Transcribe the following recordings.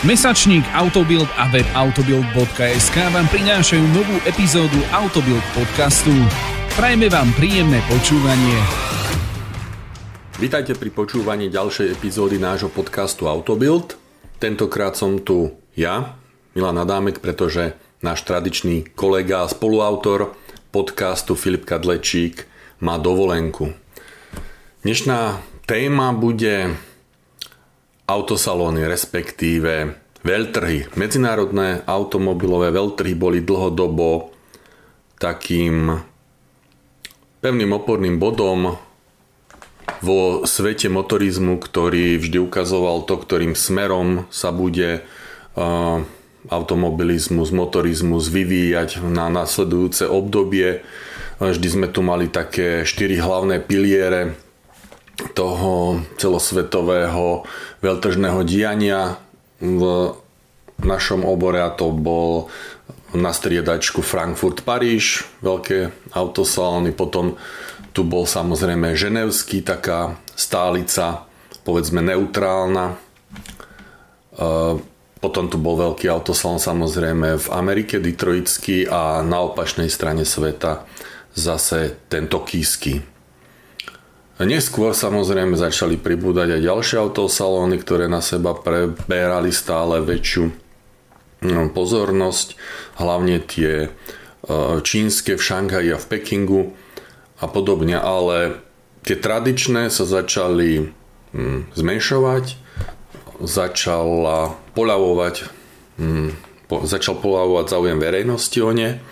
Mesačník Autobild a web autobild.sk vám prinášajú novú epizódu Autobild podcastu. Prajme vám príjemné počúvanie. Vítajte pri počúvaní ďalšej epizódy nášho podcastu Autobild. Tentokrát som tu ja, Milan Adámek, pretože náš tradičný kolega a spoluautor podcastu Filip Kadlečík má dovolenku. Dnešná téma bude autosalóny, respektíve veľtrhy. Medzinárodné automobilové veľtrhy boli dlhodobo takým pevným oporným bodom vo svete motorizmu, ktorý vždy ukazoval to, ktorým smerom sa bude uh, automobilizmus, motorizmus vyvíjať na nasledujúce obdobie. Vždy sme tu mali také štyri hlavné piliere toho celosvetového veľtržného diania v našom obore a to bol na striedačku Frankfurt-Paríž, veľké autosalóny, potom tu bol samozrejme Ženevský, taká stálica, povedzme neutrálna. E, potom tu bol veľký autosalón samozrejme v Amerike, Detroitský a na opačnej strane sveta zase ten tokijský. Neskôr samozrejme začali pribúdať aj ďalšie autosalóny, ktoré na seba preberali stále väčšiu no, pozornosť, hlavne tie e, čínske v Šanghaji a v Pekingu a podobne, ale tie tradičné sa začali hm, zmenšovať, začala poľavovať, hm, začal poľavovať záujem verejnosti o ne.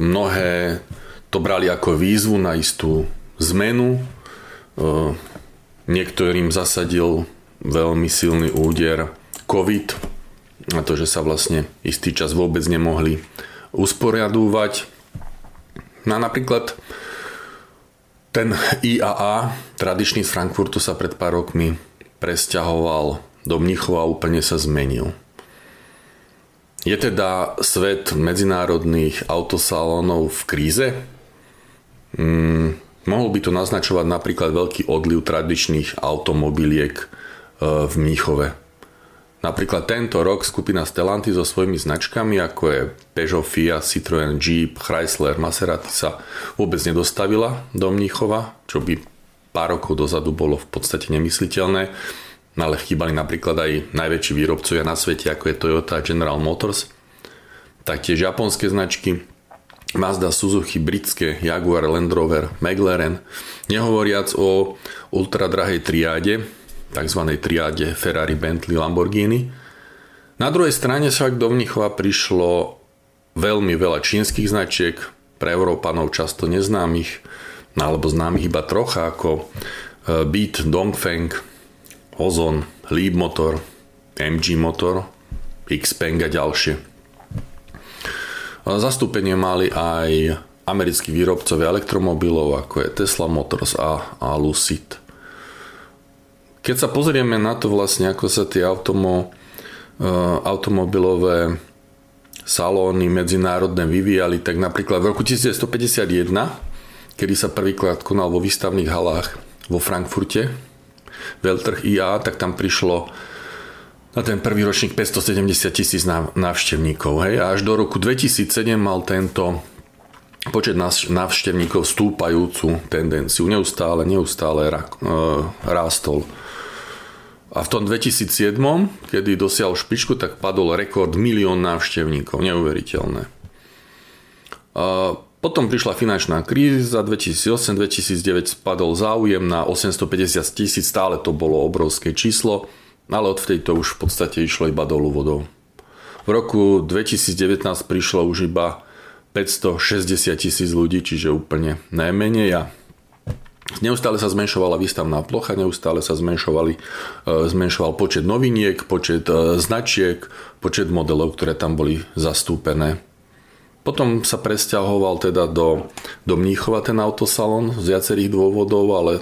Mnohé to brali ako výzvu na istú zmenu. Niektorým zasadil veľmi silný úder COVID a to, že sa vlastne istý čas vôbec nemohli usporiadúvať. No a napríklad ten IAA, tradičný z Frankfurtu sa pred pár rokmi presťahoval do Mnichova a úplne sa zmenil. Je teda svet medzinárodných autosalónov v kríze? Mm, Mohol by to naznačovať napríklad veľký odliv tradičných automobiliek e, v Mníchove. Napríklad tento rok skupina Stellantis so svojimi značkami, ako je Peugeot, Fiat, Citroën, Jeep, Chrysler, Maserati sa vôbec nedostavila do Mníchova, čo by pár rokov dozadu bolo v podstate nemysliteľné. Ale chýbali napríklad aj najväčší výrobcovia na svete, ako je Toyota a General Motors. Taktiež japonské značky, Mazda, Suzuki, britské, Jaguar, Land Rover, McLaren, nehovoriac o ultradrahej triáde, tzv. triáde Ferrari, Bentley, Lamborghini. Na druhej strane však do Mnichova prišlo veľmi veľa čínskych značiek, pre Európanov často neznámych, alebo známych iba trocha, ako e, Beat, Dongfeng, Ozon, Leap Motor, MG Motor, Xpeng a ďalšie. Zastúpenie mali aj americkí výrobcovia elektromobilov, ako je Tesla Motors a, a Lucid. Keď sa pozrieme na to vlastne, ako sa tie automo, e, automobilové salóny medzinárodné vyvíjali, tak napríklad v roku 1951, kedy sa prvýkrát konal vo výstavných halách vo Frankfurte, veľtrh IA, tak tam prišlo na ten prvý ročník 570 tisíc návštevníkov. Hej? A až do roku 2007 mal tento počet návštevníkov stúpajúcu tendenciu. Neustále, neustále e, rástol. A v tom 2007, kedy dosiahol špičku, tak padol rekord milión návštevníkov. Neuveriteľné. Potom prišla finančná kríza, 2008-2009 spadol záujem na 850 tisíc, stále to bolo obrovské číslo ale odvtedy to už v podstate išlo iba dolu vodou. V roku 2019 prišlo už iba 560 tisíc ľudí, čiže úplne najmenej a Neustále sa zmenšovala výstavná plocha, neustále sa zmenšovali, e, zmenšoval počet noviniek, počet e, značiek, počet modelov, ktoré tam boli zastúpené. Potom sa presťahoval teda do, do Mníchova ten autosalon z viacerých dôvodov, ale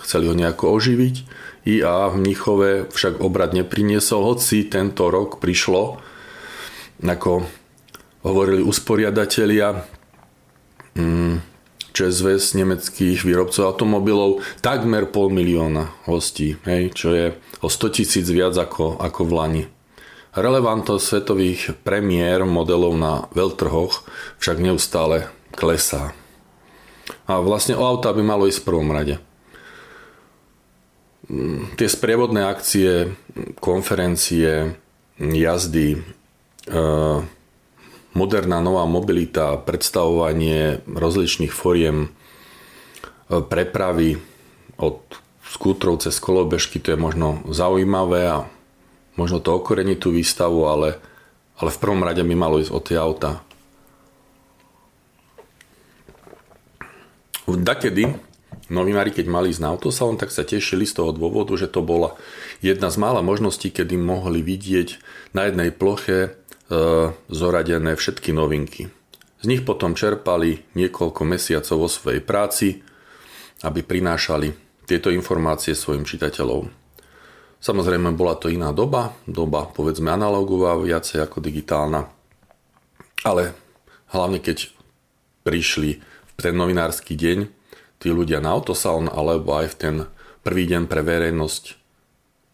chceli ho nejako oživiť. IA v Mnichove však obrad nepriniesol, hoci tento rok prišlo, ako hovorili usporiadatelia, mm, ČSV nemeckých výrobcov automobilov, takmer pol milióna hostí, hej, čo je o 100 tisíc viac ako, ako v Lani. Relevantnosť svetových premiér modelov na veľtrhoch však neustále klesá. A vlastne o auta by malo ísť v prvom rade. Tie sprievodné akcie, konferencie, jazdy, e, moderná nová mobilita, predstavovanie rozličných foriem e, prepravy od skútrov cez kolobežky, to je možno zaujímavé a možno to okorení tú výstavu, ale, ale v prvom rade by malo ísť o tie auta. Dakedy novinári, keď mali ísť na autosalon, tak sa tešili z toho dôvodu, že to bola jedna z mála možností, kedy mohli vidieť na jednej ploche e, zoradené všetky novinky. Z nich potom čerpali niekoľko mesiacov vo svojej práci, aby prinášali tieto informácie svojim čitateľom. Samozrejme bola to iná doba, doba povedzme analogová, viacej ako digitálna. Ale hlavne keď prišli v ten novinársky deň tí ľudia na autosalon alebo aj v ten prvý deň pre verejnosť.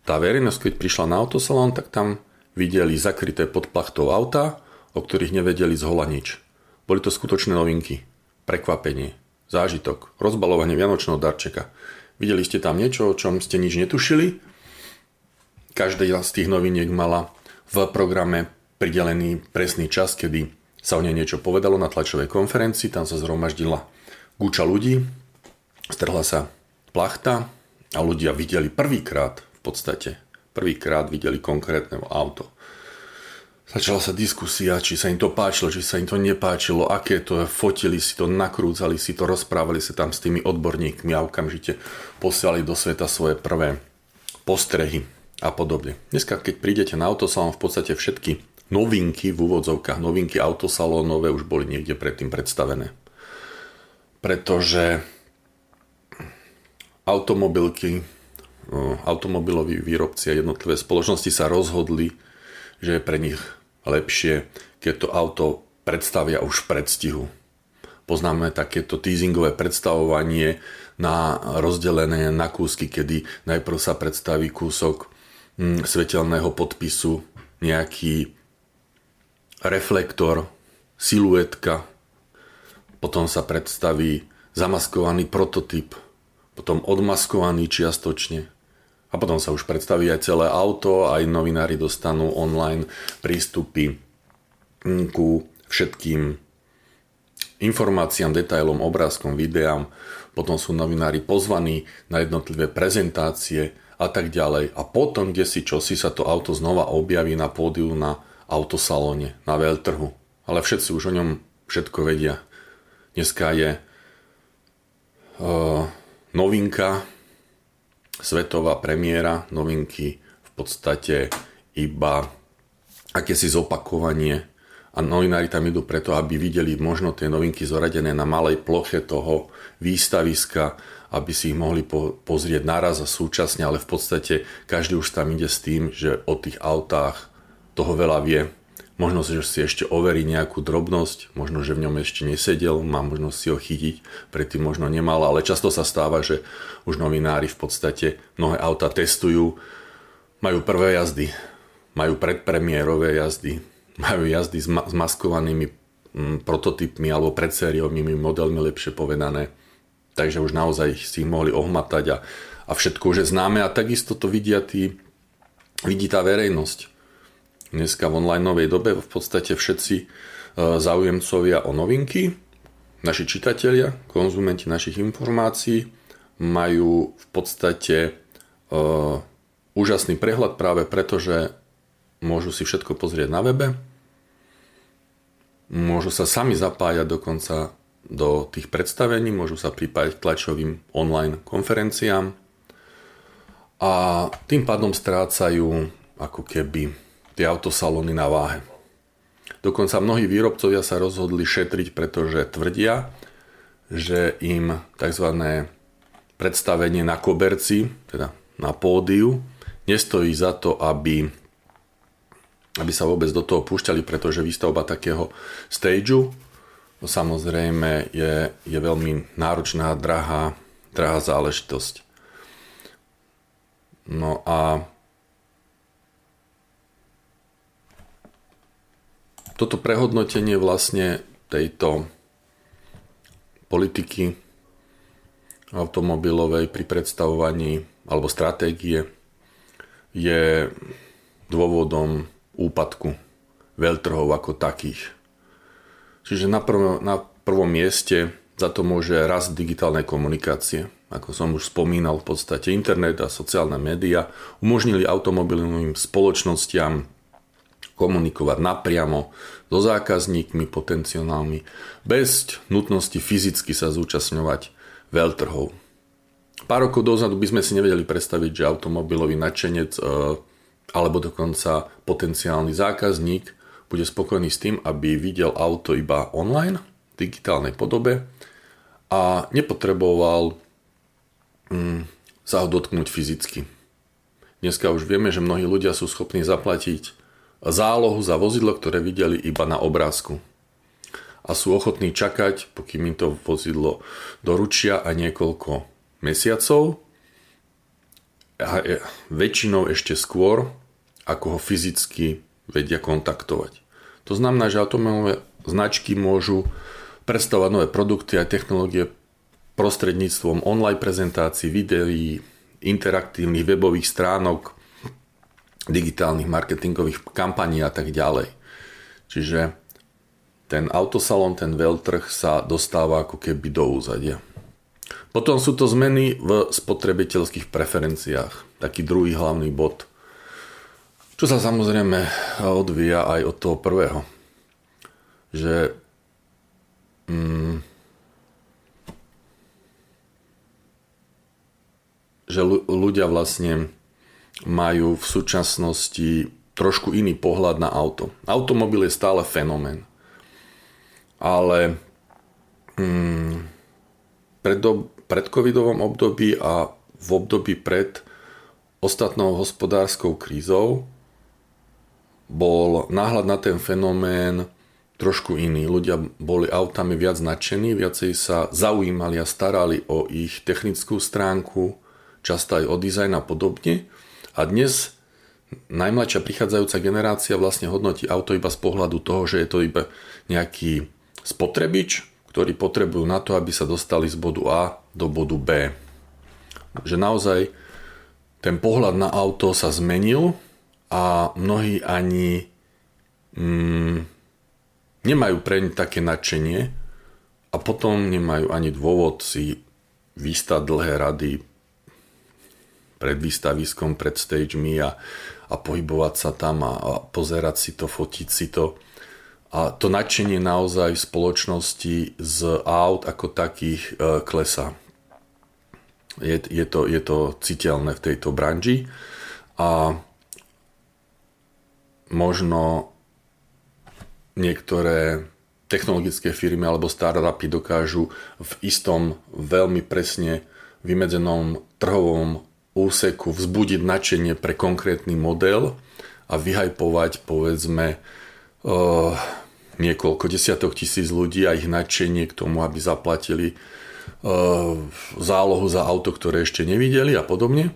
Tá verejnosť, keď prišla na autosalon, tak tam videli zakryté pod plachtou auta, o ktorých nevedeli zhola nič. Boli to skutočné novinky, prekvapenie, zážitok, rozbalovanie vianočného darčeka. Videli ste tam niečo, o čom ste nič netušili? Každá z tých noviniek mala v programe pridelený presný čas, kedy sa o nej niečo povedalo na tlačovej konferencii, tam sa zhromaždila gúča ľudí, strhla sa plachta a ľudia videli prvýkrát v podstate, prvýkrát videli konkrétne auto. Začala sa diskusia, či sa im to páčilo, či sa im to nepáčilo, aké to fotili si to, nakrúcali si to, rozprávali sa tam s tými odborníkmi a okamžite posielali do sveta svoje prvé postrehy a podobne. Dneska, keď prídete na autosalón, v podstate všetky novinky v úvodzovkách, novinky autosalónové už boli niekde predtým predstavené. Pretože automobilky, automobiloví výrobci a jednotlivé spoločnosti sa rozhodli, že je pre nich lepšie, keď to auto predstavia už v predstihu. Poznáme takéto teasingové predstavovanie na rozdelené na kúsky, kedy najprv sa predstaví kúsok hm, svetelného podpisu, nejaký reflektor, siluetka, potom sa predstaví zamaskovaný prototyp, potom odmaskovaný čiastočne, a potom sa už predstaví aj celé auto, aj novinári dostanú online prístupy ku všetkým informáciám, detailom, obrázkom, videám. Potom sú novinári pozvaní na jednotlivé prezentácie a tak ďalej. A potom, kde si čo si sa to auto znova objaví na pódiu na autosalóne, na veľtrhu. Ale všetci už o ňom všetko vedia. Dneska je uh, novinka, svetová premiéra novinky v podstate iba akési zopakovanie. A novinári tam idú preto, aby videli možno tie novinky zoradené na malej ploche toho výstaviska, aby si ich mohli po- pozrieť naraz a súčasne, ale v podstate každý už tam ide s tým, že o tých autách toho veľa vie možno, že si ešte overí nejakú drobnosť, možno, že v ňom ešte nesedel, má možnosť si ho chytiť, predtým možno nemal, ale často sa stáva, že už novinári v podstate mnohé auta testujú, majú prvé jazdy, majú predpremiérové jazdy, majú jazdy s, ma- s maskovanými mm, prototypmi alebo predsériovými modelmi, lepšie povedané. Takže už naozaj si ich mohli ohmatať a, a všetko už je známe a takisto to vidia tí, vidí tá verejnosť dneska v online dobe v podstate všetci e, záujemcovia o novinky, naši čitatelia, konzumenti našich informácií majú v podstate uh, úžasný prehľad práve preto, že môžu si všetko pozrieť na webe, môžu sa sami zapájať dokonca do tých predstavení, môžu sa pripájať k tlačovým online konferenciám a tým pádom strácajú ako keby tie autosalóny na váhe. Dokonca mnohí výrobcovia sa rozhodli šetriť, pretože tvrdia, že im tzv. predstavenie na koberci, teda na pódiu, nestojí za to, aby, aby sa vôbec do toho púšťali, pretože výstavba takého stageu samozrejme je, je veľmi náročná, drahá, drahá záležitosť. No a toto prehodnotenie vlastne tejto politiky automobilovej pri predstavovaní alebo stratégie je dôvodom úpadku veľtrhov ako takých. Čiže na prvom, na prvom mieste za to môže rast digitálnej komunikácie. Ako som už spomínal, v podstate internet a sociálne médiá umožnili automobilovým spoločnostiam komunikovať napriamo so zákazníkmi potenciálnymi bez nutnosti fyzicky sa zúčastňovať veľtrhov. Pár rokov dozadu by sme si nevedeli predstaviť, že automobilový nadšenec e, alebo dokonca potenciálny zákazník bude spokojný s tým, aby videl auto iba online, v digitálnej podobe a nepotreboval mm, sa ho dotknúť fyzicky. Dneska už vieme, že mnohí ľudia sú schopní zaplatiť zálohu za vozidlo, ktoré videli iba na obrázku. A sú ochotní čakať, pokým im to vozidlo doručia a niekoľko mesiacov a väčšinou ešte skôr, ako ho fyzicky vedia kontaktovať. To znamená, že automobilové značky môžu predstavovať nové produkty a technológie prostredníctvom online prezentácií, videí, interaktívnych webových stránok, digitálnych marketingových kampaní a tak ďalej. Čiže ten autosalon, ten veľtrh sa dostáva ako keby do úzadia. Potom sú to zmeny v spotrebiteľských preferenciách. Taký druhý hlavný bod. Čo sa samozrejme odvíja aj od toho prvého. Že mm, že ľudia vlastne majú v súčasnosti trošku iný pohľad na auto. Automobil je stále fenomén. Ale mm, pred, predcovidovom období a v období pred ostatnou hospodárskou krízou bol náhľad na ten fenomén trošku iný. Ľudia boli autami viac nadšení, viacej sa zaujímali a starali o ich technickú stránku, často aj o dizajn a podobne. A dnes najmladšia prichádzajúca generácia vlastne hodnotí auto iba z pohľadu toho, že je to iba nejaký spotrebič, ktorí potrebujú na to, aby sa dostali z bodu A do bodu B. Že naozaj ten pohľad na auto sa zmenil a mnohí ani mm, nemajú preň také nadšenie a potom nemajú ani dôvod si vystať dlhé rady pred výstaviskom, pred stagemi a, a pohybovať sa tam a, a pozerať si to, fotiť si to a to nadšenie naozaj v spoločnosti z aut ako takých e, klesá. Je, je, to, je to citeľné v tejto branži a možno niektoré technologické firmy alebo startupy dokážu v istom veľmi presne vymedzenom trhovom úseku vzbudiť nadšenie pre konkrétny model a vyhajpovať povedzme uh, niekoľko desiatok tisíc ľudí a ich nadšenie k tomu, aby zaplatili uh, zálohu za auto, ktoré ešte nevideli a podobne.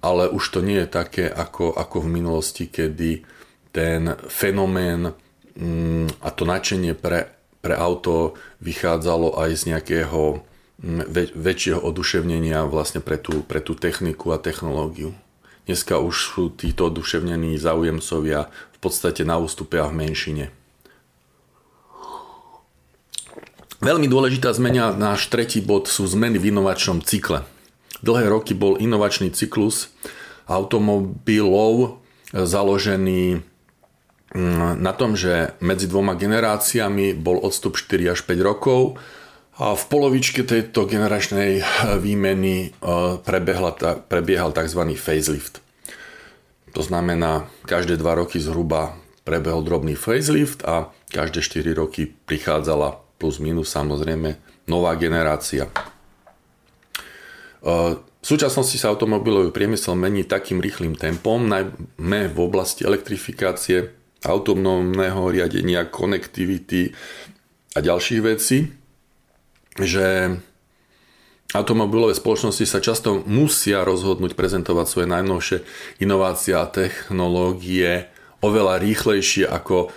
Ale už to nie je také ako, ako v minulosti, kedy ten fenomén um, a to nadšenie pre, pre auto vychádzalo aj z nejakého väč- väčšieho oduševnenia vlastne pre tú, pre tú techniku a technológiu. Dneska už sú títo oduševnení záujemcovia v podstate na ústupe a v menšine. Veľmi dôležitá zmena, náš tretí bod, sú zmeny v inovačnom cykle. Dlhé roky bol inovačný cyklus automobilov založený na tom, že medzi dvoma generáciami bol odstup 4 až 5 rokov v polovičke tejto generačnej výmeny e, prebehla, prebiehal tzv. facelift. To znamená, každé 2 roky zhruba prebehol drobný facelift a každé 4 roky prichádzala plus minus samozrejme nová generácia. E, v súčasnosti sa automobilový priemysel mení takým rýchlým tempom, najmä v oblasti elektrifikácie, autonómneho riadenia, konektivity a ďalších vecí, že automobilové spoločnosti sa často musia rozhodnúť prezentovať svoje najnovšie inovácie a technológie oveľa rýchlejšie ako e,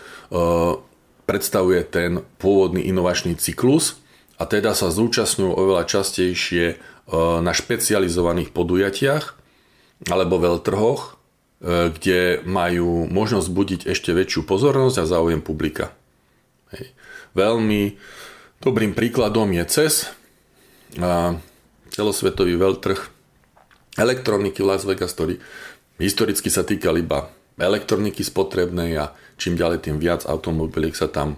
predstavuje ten pôvodný inovačný cyklus a teda sa zúčastňujú oveľa častejšie e, na špecializovaných podujatiach alebo veľtrhoch, e, kde majú možnosť budiť ešte väčšiu pozornosť a záujem publika. Hej. Veľmi dobrým príkladom je CES, celosvetový veľtrh elektroniky v Las Vegas, ktorý historicky sa týkal iba elektroniky spotrebnej a čím ďalej tým viac automobiliek sa tam e,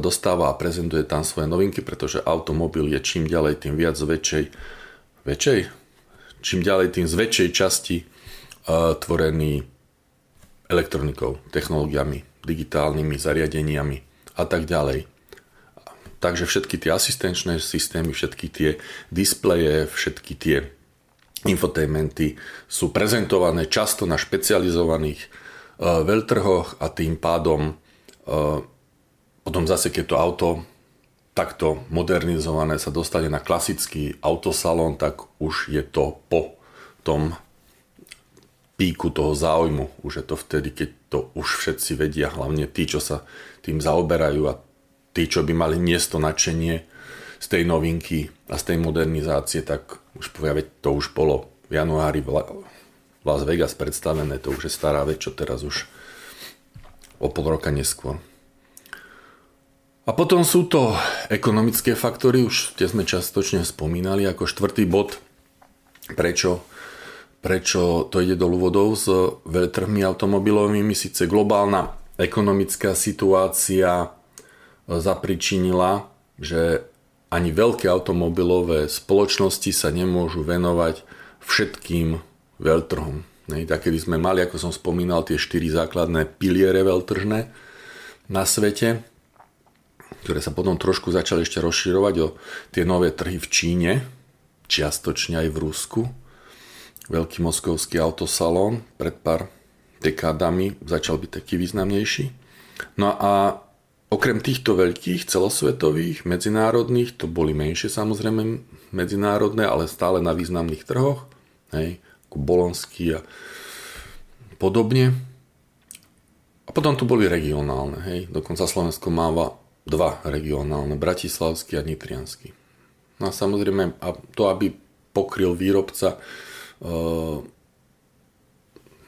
dostáva a prezentuje tam svoje novinky, pretože automobil je čím ďalej tým viac z väčšej, väčšej? Čím ďalej tým z väčšej časti e, tvorený elektronikou, technológiami, digitálnymi zariadeniami a tak ďalej. Takže všetky tie asistenčné systémy, všetky tie displeje, všetky tie infotainmenty sú prezentované často na špecializovaných e, veľtrhoch a tým pádom e, potom zase, keď to auto takto modernizované sa dostane na klasický autosalón, tak už je to po tom píku toho záujmu. Už je to vtedy, keď to už všetci vedia, hlavne tí, čo sa tým zaoberajú a tí, čo by mali miesto nadšenie z tej novinky a z tej modernizácie, tak už povia, veď to už bolo v januári v Las Vegas predstavené, to už je stará vec, čo teraz už o pol roka neskôr. A potom sú to ekonomické faktory, už tie sme častočne spomínali ako štvrtý bod, prečo, prečo to ide do vodou s veľtrhmi automobilovými. Sice globálna ekonomická situácia zapričinila, že ani veľké automobilové spoločnosti sa nemôžu venovať všetkým veľtrhom. Takedy sme mali, ako som spomínal, tie štyri základné piliere veľtržné na svete, ktoré sa potom trošku začali ešte rozširovať o tie nové trhy v Číne, čiastočne aj v Rusku. Veľký moskovský autosalón pred pár dekádami začal byť taký významnejší. No a okrem týchto veľkých celosvetových, medzinárodných, to boli menšie samozrejme medzinárodné, ale stále na významných trhoch, hej, ako Bolonský a podobne. A potom tu boli regionálne, hej, dokonca Slovensko máva dva regionálne, Bratislavský a Nitrianský. No a samozrejme, a to, aby pokryl výrobca e,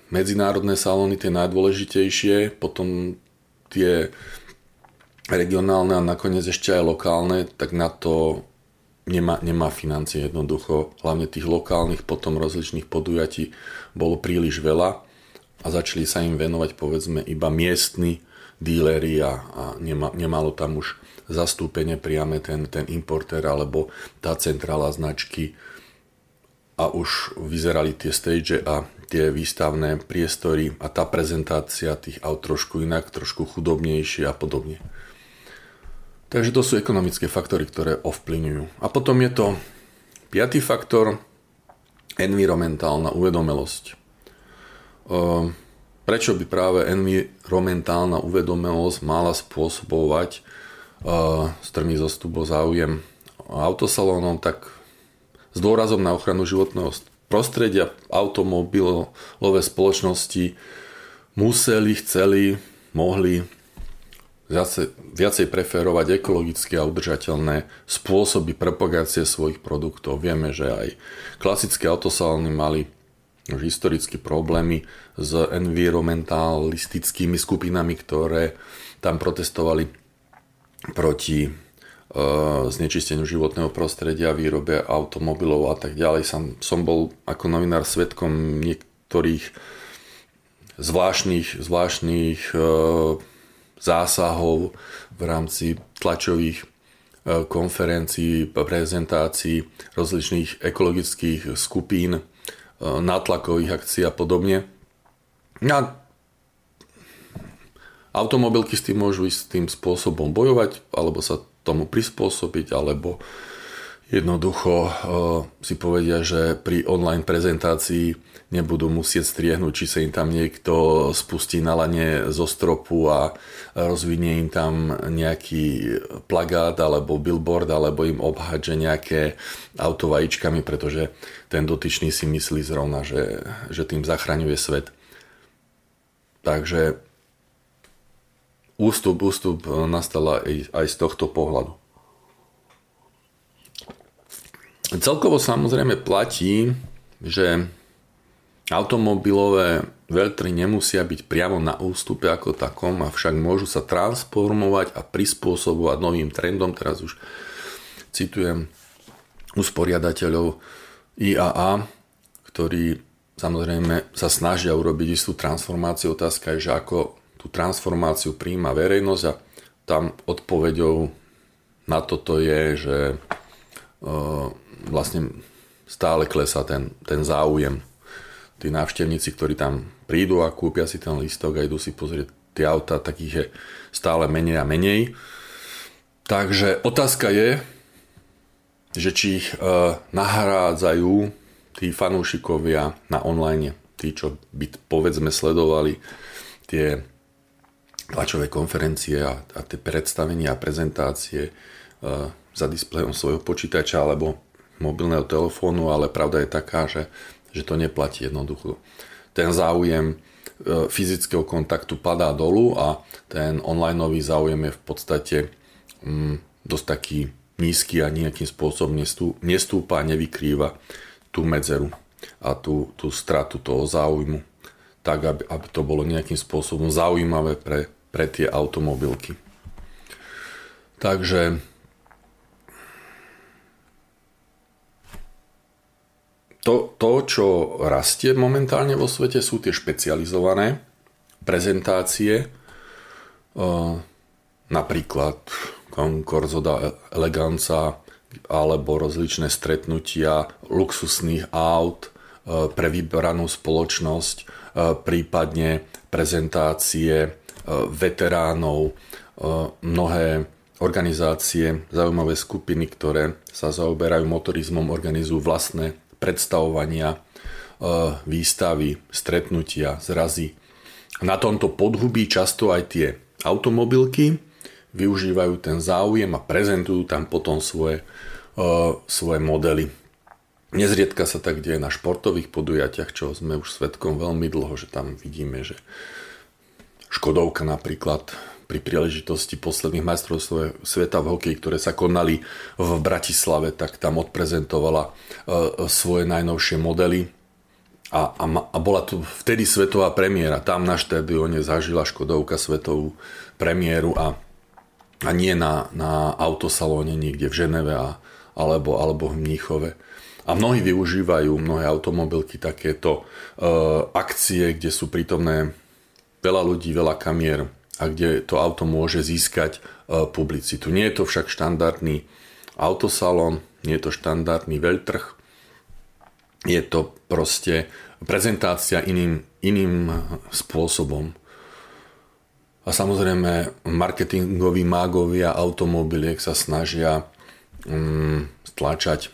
medzinárodné salóny, tie najdôležitejšie, potom tie regionálne a nakoniec ešte aj lokálne, tak na to nemá, nemá financie jednoducho. Hlavne tých lokálnych potom rozličných podujatí bolo príliš veľa a začali sa im venovať povedzme iba miestni díleri a, a nema, nemalo tam už zastúpenie priame ten, ten importer alebo tá centrála značky a už vyzerali tie stage a tie výstavné priestory a tá prezentácia tých aut trošku inak, trošku chudobnejšie a podobne. Takže to sú ekonomické faktory, ktoré ovplyvňujú. A potom je to piatý faktor, environmentálna uvedomelosť. Ehm, prečo by práve environmentálna uvedomelosť mala spôsobovať ehm, strmý zostup o záujem autosalónom, tak s dôrazom na ochranu životného prostredia automobilové spoločnosti museli, chceli, mohli viacej, viacej preferovať ekologické a udržateľné spôsoby propagácie svojich produktov. Vieme, že aj klasické autosalóny mali už historicky problémy s environmentalistickými skupinami, ktoré tam protestovali proti e, znečisteniu životného prostredia, výrobe automobilov a tak ďalej. Som, som bol ako novinár svetkom niektorých zvláštnych, zvláštnych e, zásahov v rámci tlačových e, konferencií, prezentácií rozličných ekologických skupín, e, nátlakových akcií a podobne. A automobilky s tým môžu ísť tým spôsobom bojovať, alebo sa tomu prispôsobiť, alebo jednoducho uh, si povedia, že pri online prezentácii nebudú musieť striehnúť, či sa im tam niekto spustí na lane zo stropu a rozvinie im tam nejaký plagát alebo billboard alebo im obhádže nejaké auto vajíčkami, pretože ten dotyčný si myslí zrovna, že, že tým zachraňuje svet. Takže ústup, ústup nastala aj, aj z tohto pohľadu. Celkovo samozrejme platí, že automobilové veľtry nemusia byť priamo na ústupe ako takom, avšak môžu sa transformovať a prispôsobovať novým trendom. Teraz už citujem usporiadateľov IAA, ktorí samozrejme sa snažia urobiť istú transformáciu. Otázka je, že ako tú transformáciu príjma verejnosť a tam odpoveďou na toto je, že uh, vlastne stále klesá ten, ten záujem. Tí návštevníci, ktorí tam prídu a kúpia si ten listok a idú si pozrieť tie auta, takých je stále menej a menej. Takže otázka je, že či ich uh, nahrádzajú tí fanúšikovia na online, tí, čo by povedzme sledovali tie tlačové konferencie a, a tie predstavenia a prezentácie uh, za displejom svojho počítača alebo mobilného telefónu, ale pravda je taká, že, že to neplatí jednoducho. Ten záujem e, fyzického kontaktu padá dolu a ten online záujem je v podstate mm, dosť taký nízky a nejakým spôsobom nestúpa a nevykrýva tú medzeru a tú, tú stratu toho záujmu tak, aby, aby to bolo nejakým spôsobom zaujímavé pre, pre tie automobilky. Takže to, to, čo rastie momentálne vo svete, sú tie špecializované prezentácie, napríklad Concorzoda Eleganza alebo rozličné stretnutia luxusných aut pre vybranú spoločnosť, prípadne prezentácie veteránov, mnohé organizácie, zaujímavé skupiny, ktoré sa zaoberajú motorizmom, organizujú vlastné predstavovania, e, výstavy, stretnutia, zrazy. Na tomto podhubí často aj tie automobilky využívajú ten záujem a prezentujú tam potom svoje, e, svoje modely. Nezriedka sa tak deje na športových podujatiach, čo sme už svetkom veľmi dlho, že tam vidíme, že Škodovka napríklad pri príležitosti posledných majstrov sveta v hokeji, ktoré sa konali v Bratislave, tak tam odprezentovala e, svoje najnovšie modely a, a, a bola tu vtedy svetová premiéra. Tam na štadióne zažila Škodovka svetovú premiéru a, a nie na, na autosalóne niekde v Ženeve a, alebo, alebo v Mníchove. A mnohí využívajú, mnohé automobilky takéto e, akcie, kde sú prítomné veľa ľudí, veľa kamier, a kde to auto môže získať e, publicitu. Nie je to však štandardný autosalon, nie je to štandardný veľtrh, je to proste prezentácia iným, iným spôsobom. A samozrejme marketingoví mágovia automobiliek sa snažia um, stlačať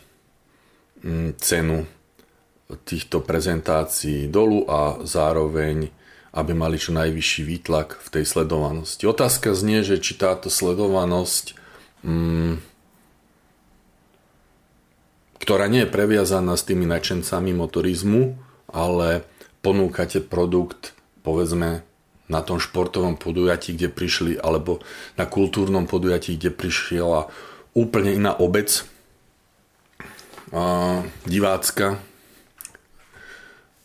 um, cenu týchto prezentácií dolu a zároveň aby mali čo najvyšší výtlak v tej sledovanosti. Otázka znie, že či táto sledovanosť, mm, ktorá nie je previazaná s tými načencami motorizmu, ale ponúkate produkt, povedzme, na tom športovom podujatí, kde prišli, alebo na kultúrnom podujatí, kde prišiela úplne iná obec, divácka,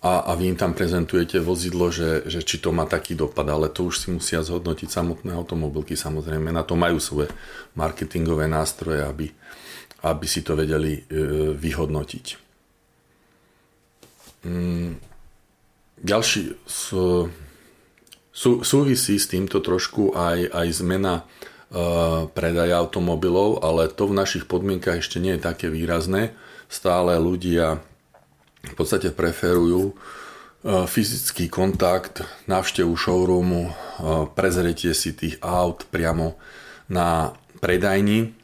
a, a vy im tam prezentujete vozidlo, že, že či to má taký dopad, ale to už si musia zhodnotiť samotné automobilky, samozrejme na to majú svoje marketingové nástroje, aby, aby si to vedeli e, vyhodnotiť. Mm, ďalší sú, sú, súvisí s týmto trošku aj, aj zmena e, predaja automobilov, ale to v našich podmienkach ešte nie je také výrazné. Stále ľudia v podstate preferujú e, fyzický kontakt, návštevu showroomu, e, prezretie si tých aut priamo na predajni,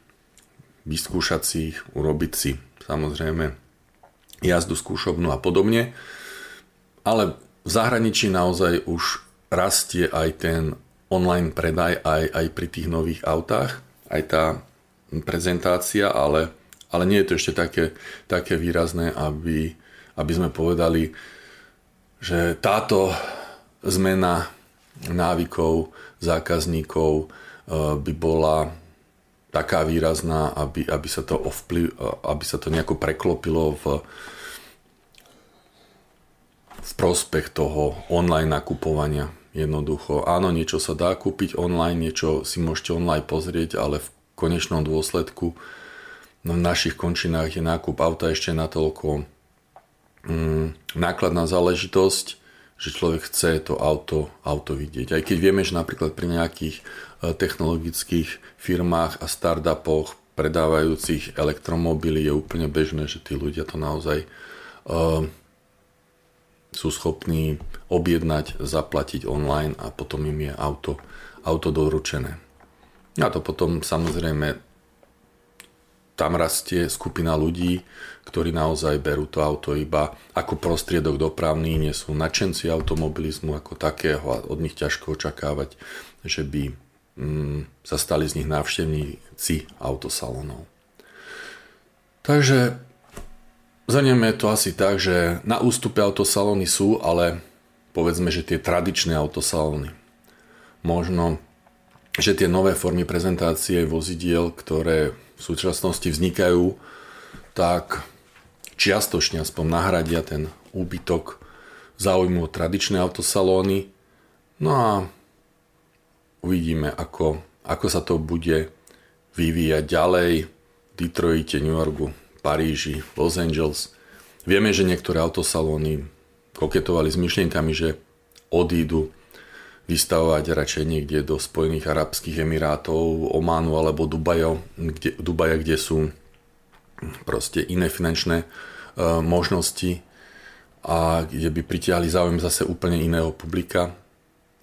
vyskúšať si ich, urobiť si samozrejme jazdu skúšobnú a podobne. Ale v zahraničí naozaj už rastie aj ten online predaj aj, aj pri tých nových autách, aj tá prezentácia, ale, ale nie je to ešte také, také výrazné, aby aby sme povedali, že táto zmena návykov zákazníkov by bola taká výrazná, aby, aby, sa to ovplyv, aby sa to nejako preklopilo v, v prospech toho online nakupovania. Jednoducho, áno, niečo sa dá kúpiť online, niečo si môžete online pozrieť, ale v konečnom dôsledku no v našich končinách je nákup auta ešte natoľko mm, nákladná záležitosť, že človek chce to auto, auto vidieť. Aj keď vieme, že napríklad pri nejakých e, technologických firmách a startupoch predávajúcich elektromobily je úplne bežné, že tí ľudia to naozaj uh, sú schopní objednať, zaplatiť online a potom im je auto, auto doručené. A to potom samozrejme tam rastie skupina ľudí, ktorí naozaj berú to auto iba ako prostriedok dopravný, nie sú nadšenci automobilizmu ako takého a od nich ťažko očakávať, že by mm, sa stali z nich návštevníci autosalónov. Takže zanieme to asi tak, že na ústupe autosalóny sú, ale povedzme, že tie tradičné autosalóny. Možno, že tie nové formy prezentácie vozidiel, ktoré v súčasnosti vznikajú, tak čiastočne aspoň nahradia ten úbytok záujmu tradičné autosalóny. No a uvidíme, ako, ako sa to bude vyvíjať ďalej v Detroite, New Yorku, Paríži, Los Angeles. Vieme, že niektoré autosalóny koketovali s myšlienkami, že odídu vystavovať radšej niekde do Spojených Arabských Emirátov, Ománu alebo Dubaja, kde, Dubaja, kde sú proste iné finančné uh, možnosti a kde by pritiahli záujem zase úplne iného publika,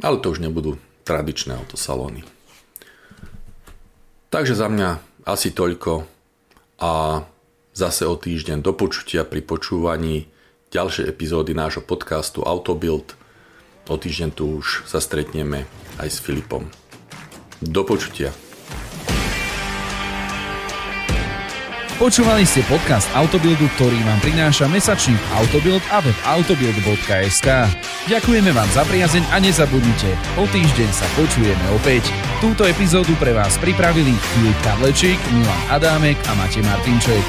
ale to už nebudú tradičné autosalóny. Takže za mňa asi toľko a zase o týždeň do počutia pri počúvaní ďalšej epizódy nášho podcastu Autobuild – O týždeň tu už sa stretneme aj s Filipom. Do počutia. Počúvali ste podcast Autobuildu, ktorý vám prináša mesačník Autobuild a web autobuild.sk. Ďakujeme vám za priazeň a nezabudnite, o týždeň sa počujeme opäť. Túto epizódu pre vás pripravili Filip Kavlečík, Milan Adámek a Matej Martinček.